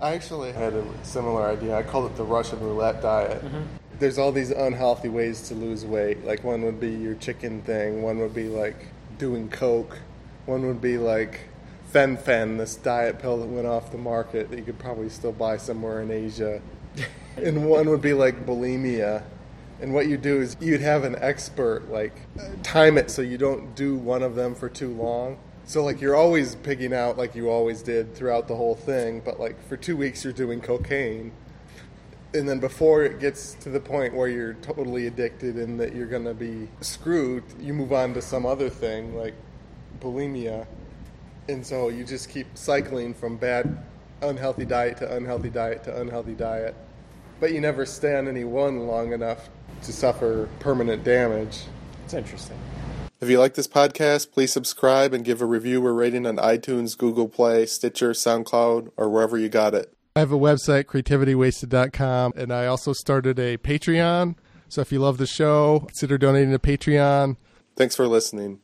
I actually had a similar idea. I called it the Russian roulette diet. Mm-hmm. There's all these unhealthy ways to lose weight. Like one would be your chicken thing, one would be like doing coke, one would be like fen-phen, this diet pill that went off the market that you could probably still buy somewhere in Asia. and one would be like bulimia. And what you do is you'd have an expert like time it so you don't do one of them for too long. So like you're always pigging out like you always did throughout the whole thing, but like for 2 weeks you're doing cocaine. And then before it gets to the point where you're totally addicted and that you're to be screwed, you move on to some other thing like bulimia. And so you just keep cycling from bad unhealthy diet to unhealthy diet to unhealthy diet. But you never stay on any one long enough to suffer permanent damage. It's interesting. If you like this podcast, please subscribe and give a review or rating on iTunes, Google Play, Stitcher, SoundCloud, or wherever you got it. I have a website, creativitywasted.com, and I also started a Patreon. So if you love the show, consider donating to Patreon. Thanks for listening.